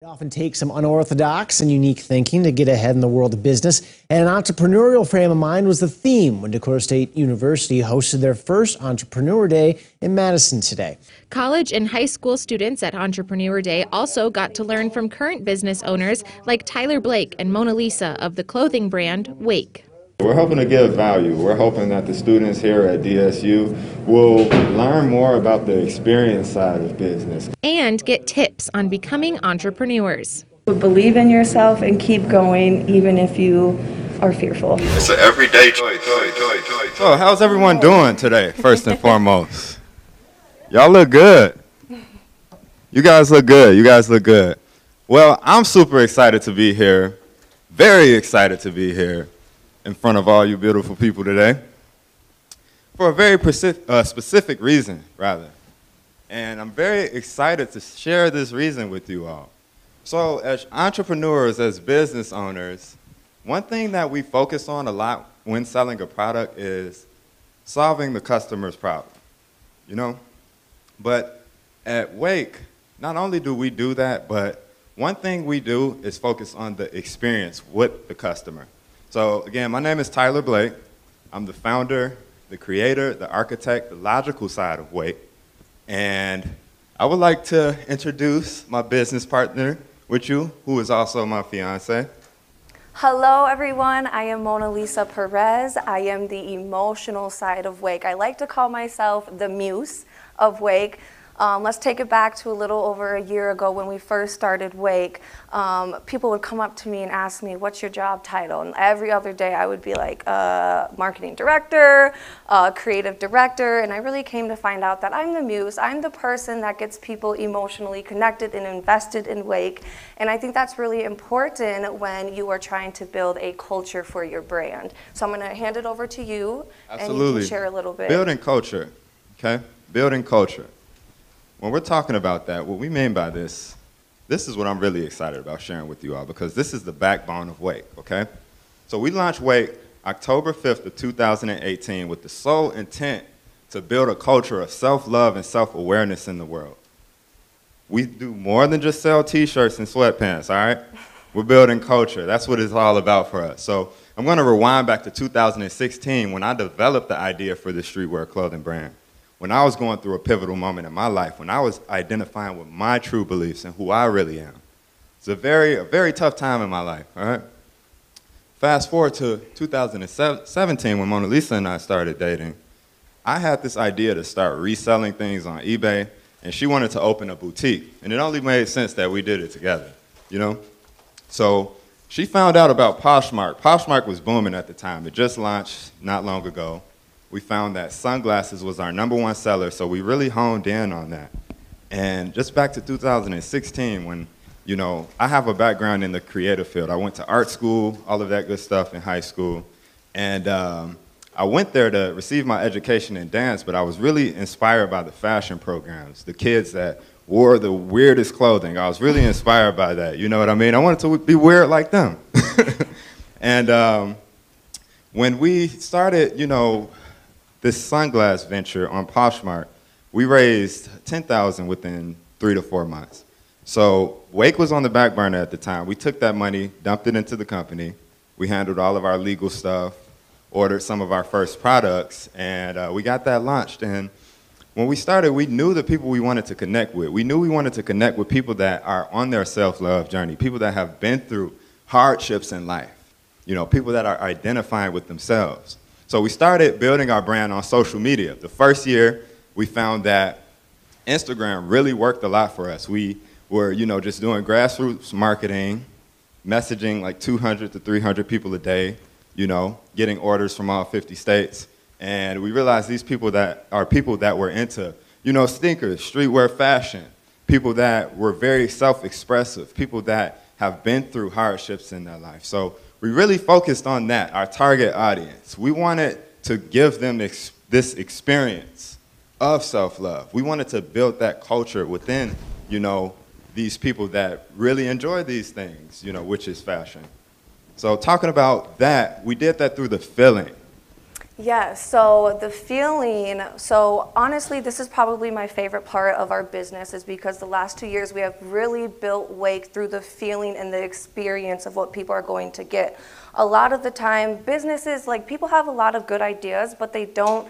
It often takes some unorthodox and unique thinking to get ahead in the world of business, and an entrepreneurial frame of mind was the theme when Dakota State University hosted their first Entrepreneur Day in Madison today. College and high school students at Entrepreneur Day also got to learn from current business owners like Tyler Blake and Mona Lisa of the clothing brand Wake. We're hoping to give value. We're hoping that the students here at DSU will learn more about the experience side of business. And get tips on becoming entrepreneurs. Believe in yourself and keep going even if you are fearful. It's an everyday choice. So, how's everyone doing today, first and foremost? Y'all look good. You guys look good. You guys look good. Well, I'm super excited to be here. Very excited to be here in front of all you beautiful people today for a very uh, specific reason, rather. And I'm very excited to share this reason with you all. So, as entrepreneurs, as business owners, one thing that we focus on a lot when selling a product is solving the customer's problem, you know? But at Wake, not only do we do that, but one thing we do is focus on the experience with the customer. So again, my name is Tyler Blake. I'm the founder, the creator, the architect, the logical side of Wake. And I would like to introduce my business partner with you, who is also my fiance. Hello, everyone. I am Mona Lisa Perez. I am the emotional side of Wake. I like to call myself the muse of Wake. Um, let's take it back to a little over a year ago when we first started Wake. Um, people would come up to me and ask me, What's your job title? And every other day I would be like, uh, Marketing director, uh, creative director. And I really came to find out that I'm the muse. I'm the person that gets people emotionally connected and invested in Wake. And I think that's really important when you are trying to build a culture for your brand. So I'm going to hand it over to you Absolutely. and you can share a little bit. Building culture, okay? Building culture. When we're talking about that, what we mean by this, this is what I'm really excited about sharing with you all because this is the backbone of Wake, okay? So we launched Wake October 5th of 2018 with the sole intent to build a culture of self-love and self-awareness in the world. We do more than just sell t-shirts and sweatpants, all right? We're building culture. That's what it's all about for us. So I'm going to rewind back to 2016 when I developed the idea for the streetwear clothing brand when I was going through a pivotal moment in my life, when I was identifying with my true beliefs and who I really am. It's a very, a very tough time in my life, all right? Fast forward to 2017 when Mona Lisa and I started dating. I had this idea to start reselling things on eBay, and she wanted to open a boutique. And it only made sense that we did it together, you know? So she found out about Poshmark. Poshmark was booming at the time. It just launched not long ago we found that sunglasses was our number one seller, so we really honed in on that. And just back to 2016, when, you know, I have a background in the creative field. I went to art school, all of that good stuff in high school. And um, I went there to receive my education in dance, but I was really inspired by the fashion programs, the kids that wore the weirdest clothing. I was really inspired by that. You know what I mean? I wanted to be weird like them. and um, when we started, you know, this sunglass venture on Poshmark, we raised 10000 within three to four months. So Wake was on the back burner at the time. We took that money, dumped it into the company. We handled all of our legal stuff, ordered some of our first products, and uh, we got that launched. And when we started, we knew the people we wanted to connect with. We knew we wanted to connect with people that are on their self-love journey, people that have been through hardships in life, you know, people that are identifying with themselves. So we started building our brand on social media. The first year, we found that Instagram really worked a lot for us. We were, you know, just doing grassroots marketing, messaging like 200 to 300 people a day, you know, getting orders from all 50 states. And we realized these people that are people that were into, you know, sneakers, streetwear fashion, people that were very self-expressive, people that have been through hardships in their life. So we really focused on that, our target audience. We wanted to give them ex this experience of self-love. We wanted to build that culture within, you know, these people that really enjoy these things, you know, which is fashion. So talking about that, we did that through the feeling. Yeah, so the feeling, so honestly, this is probably my favorite part of our business is because the last two years we have really built Wake through the feeling and the experience of what people are going to get. A lot of the time, businesses, like people have a lot of good ideas, but they don't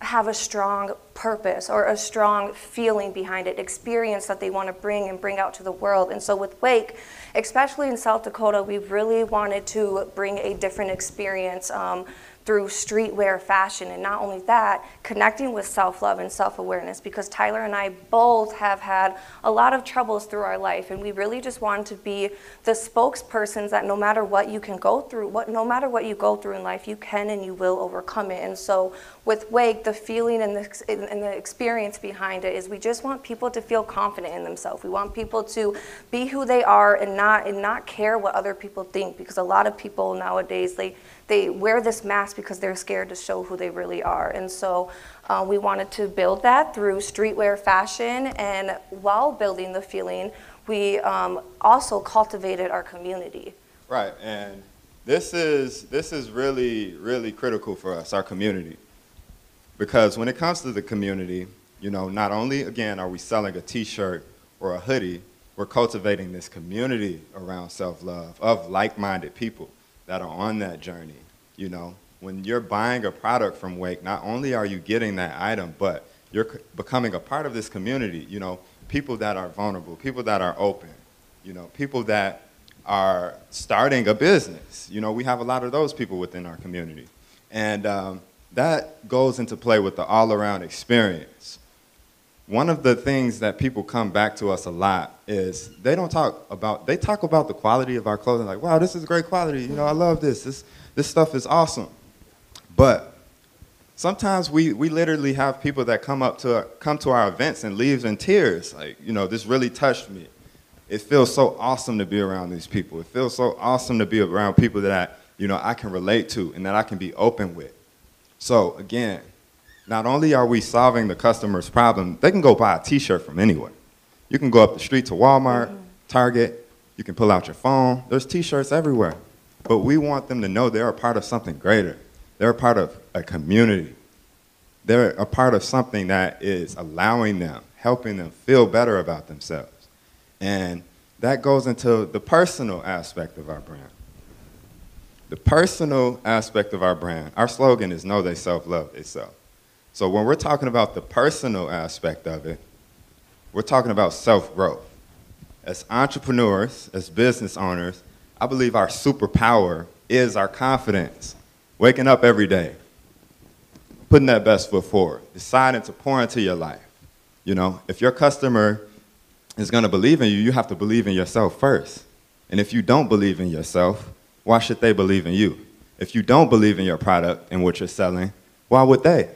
have a strong purpose or a strong feeling behind it, experience that they want to bring and bring out to the world. And so with Wake, especially in South Dakota, we really wanted to bring a different experience. Um, through streetwear fashion. And not only that, connecting with self love and self awareness because Tyler and I both have had a lot of troubles through our life. And we really just wanted to be the spokespersons that no matter what you can go through, what, no matter what you go through in life, you can and you will overcome it. And so with Wake, the feeling and the, and the experience behind it is we just want people to feel confident in themselves. We want people to be who they are and not, and not care what other people think because a lot of people nowadays, they, they wear this mask because they're scared to show who they really are. And so uh, we wanted to build that through streetwear fashion. And while building the feeling, we um, also cultivated our community. Right. And this is, this is really, really critical for us, our community. Because when it comes to the community, you know, not only, again, are we selling a t shirt or a hoodie, we're cultivating this community around self love of like minded people that are on that journey. You know, when you're buying a product from Wake, not only are you getting that item, but you're becoming a part of this community. You know, people that are vulnerable, people that are open, you know, people that are starting a business. You know, we have a lot of those people within our community. And um, that goes into play with the all around experience. One of the things that people come back to us a lot is they don't talk about, they talk about the quality of our clothing, like, wow, this is great quality. You know, I love this. This, this stuff is awesome. But sometimes we, we literally have people that come up to come to our events and leaves in tears. Like, you know, this really touched me. It feels so awesome to be around these people. It feels so awesome to be around people that, I, you know, I can relate to and that I can be open with. So again, not only are we solving the customer's problem, they can go buy a t-shirt from anywhere. You can go up the street to Walmart, Target, you can pull out your phone. There's t-shirts everywhere. But we want them to know they're a part of something greater. They're a part of a community. They're a part of something that is allowing them, helping them feel better about themselves. And that goes into the personal aspect of our brand. The personal aspect of our brand, our slogan is know they self love they self. So when we're talking about the personal aspect of it, we're talking about self growth. As entrepreneurs, as business owners, I believe our superpower is our confidence. Waking up every day, putting that best foot forward, deciding to pour into your life. You know, if your customer is going to believe in you, you have to believe in yourself first. And if you don't believe in yourself, why should they believe in you? If you don't believe in your product and what you're selling, why would they?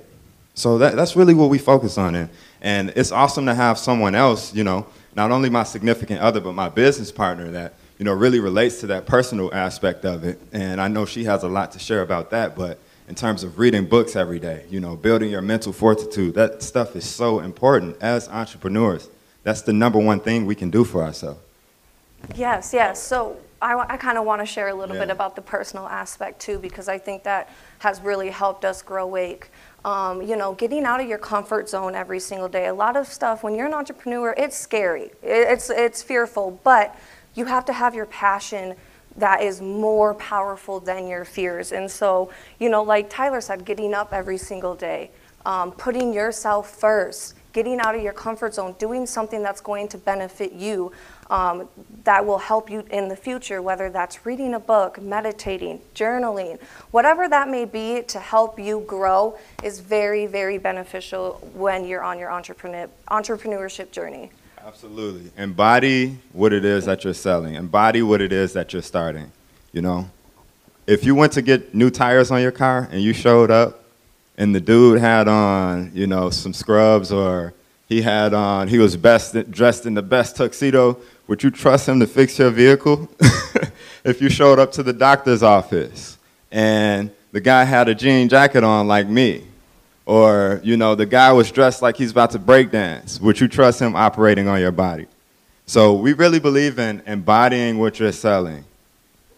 So that, that's really what we focus on. And, and it's awesome to have someone else, you know, not only my significant other, but my business partner that, you know, really relates to that personal aspect of it. And I know she has a lot to share about that, but in terms of reading books every day, you know, building your mental fortitude, that stuff is so important as entrepreneurs. That's the number one thing we can do for ourselves. Yes, yes. So I, I kind of want to share a little Yeah. bit about the personal aspect too, because I think that has really helped us grow Wake. Um, you know, getting out of your comfort zone every single day. A lot of stuff when you're an entrepreneur, it's scary. It, it's it's fearful, but you have to have your passion that is more powerful than your fears. And so, you know, like Tyler said, getting up every single day, um, putting yourself first, getting out of your comfort zone, doing something that's going to benefit you, um, that will help you in the future, whether that's reading a book, meditating, journaling, whatever that may be to help you grow is very, very beneficial when you're on your entrepreneur, entrepreneurship journey. Absolutely. Embody what it is that you're selling. Embody what it is that you're starting. You know, if you went to get new tires on your car and you showed up and the dude had on, you know, some scrubs or he had on, he was best dressed in the best tuxedo, would you trust him to fix your vehicle? if you showed up to the doctor's office and the guy had a jean jacket on like me, or, you know, the guy was dressed like he's about to break dance. Would you trust him operating on your body? So we really believe in embodying what you're selling.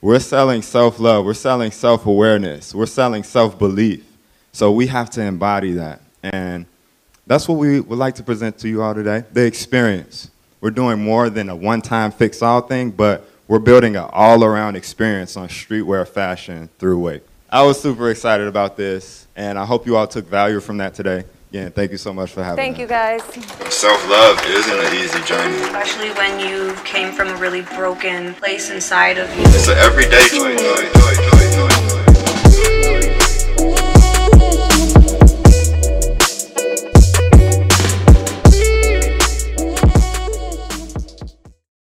We're selling self love, we're selling self awareness, we're selling self belief. So we have to embody that. And that's what we would like to present to you all today the experience. We're doing more than a one time fix all thing, but we're building an all around experience on streetwear fashion through Wake. I was super excited about this, and I hope you all took value from that today. Again, thank you so much for having me. Thank us. you guys. Self love isn't an easy journey. especially when you came from a really broken place inside of you. It's an everyday joy, joy, joy, joy.